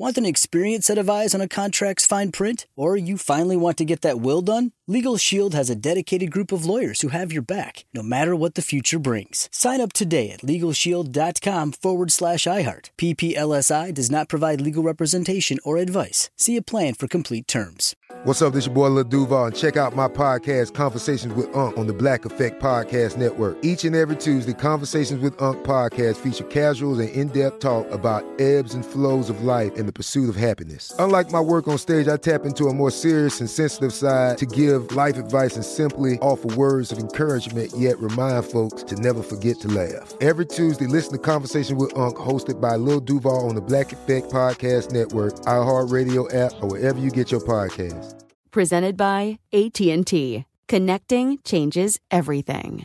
Want an experienced set of eyes on a contract's fine print? Or you finally want to get that will done? Legal Shield has a dedicated group of lawyers who have your back, no matter what the future brings. Sign up today at LegalShield.com forward slash iHeart. PPLSI does not provide legal representation or advice. See a plan for complete terms. What's up? This your boy Lil Duval, and check out my podcast, Conversations with Unc, on the Black Effect Podcast Network. Each and every Tuesday, Conversations with Unc podcast feature casuals and in-depth talk about ebbs and flows of life and the pursuit of happiness. Unlike my work on stage, I tap into a more serious and sensitive side to give life advice and simply offer words of encouragement, yet remind folks to never forget to laugh. Every Tuesday, listen to Conversation with Unc, hosted by Lil Duval on the Black Effect Podcast Network, iHeartRadio app, or wherever you get your podcasts. Presented by AT&T. Connecting changes everything.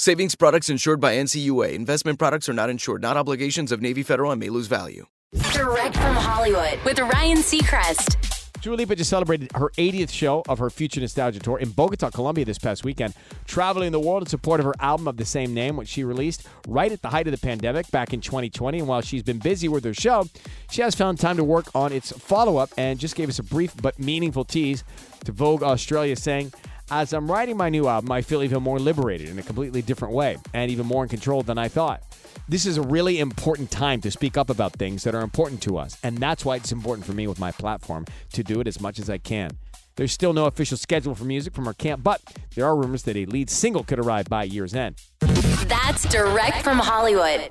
Savings products insured by NCUA. Investment products are not insured, not obligations of Navy Federal and may lose value. Direct from Hollywood with Ryan Seacrest. Dua Lipa just celebrated her 80th show of her Future Nostalgia Tour in Bogota, Colombia this past weekend, traveling the world in support of her album of the same name, which she released right at the height of the pandemic back in 2020. And while she's been busy with her show, she has found time to work on its follow up and just gave us a brief but meaningful tease to Vogue Australia, saying, as I'm writing my new album, I feel even more liberated in a completely different way and even more in control than I thought. This is a really important time to speak up about things that are important to us, and that's why it's important for me with my platform to do it as much as I can. There's still no official schedule for music from our camp, but there are rumors that a lead single could arrive by year's end. That's direct from Hollywood.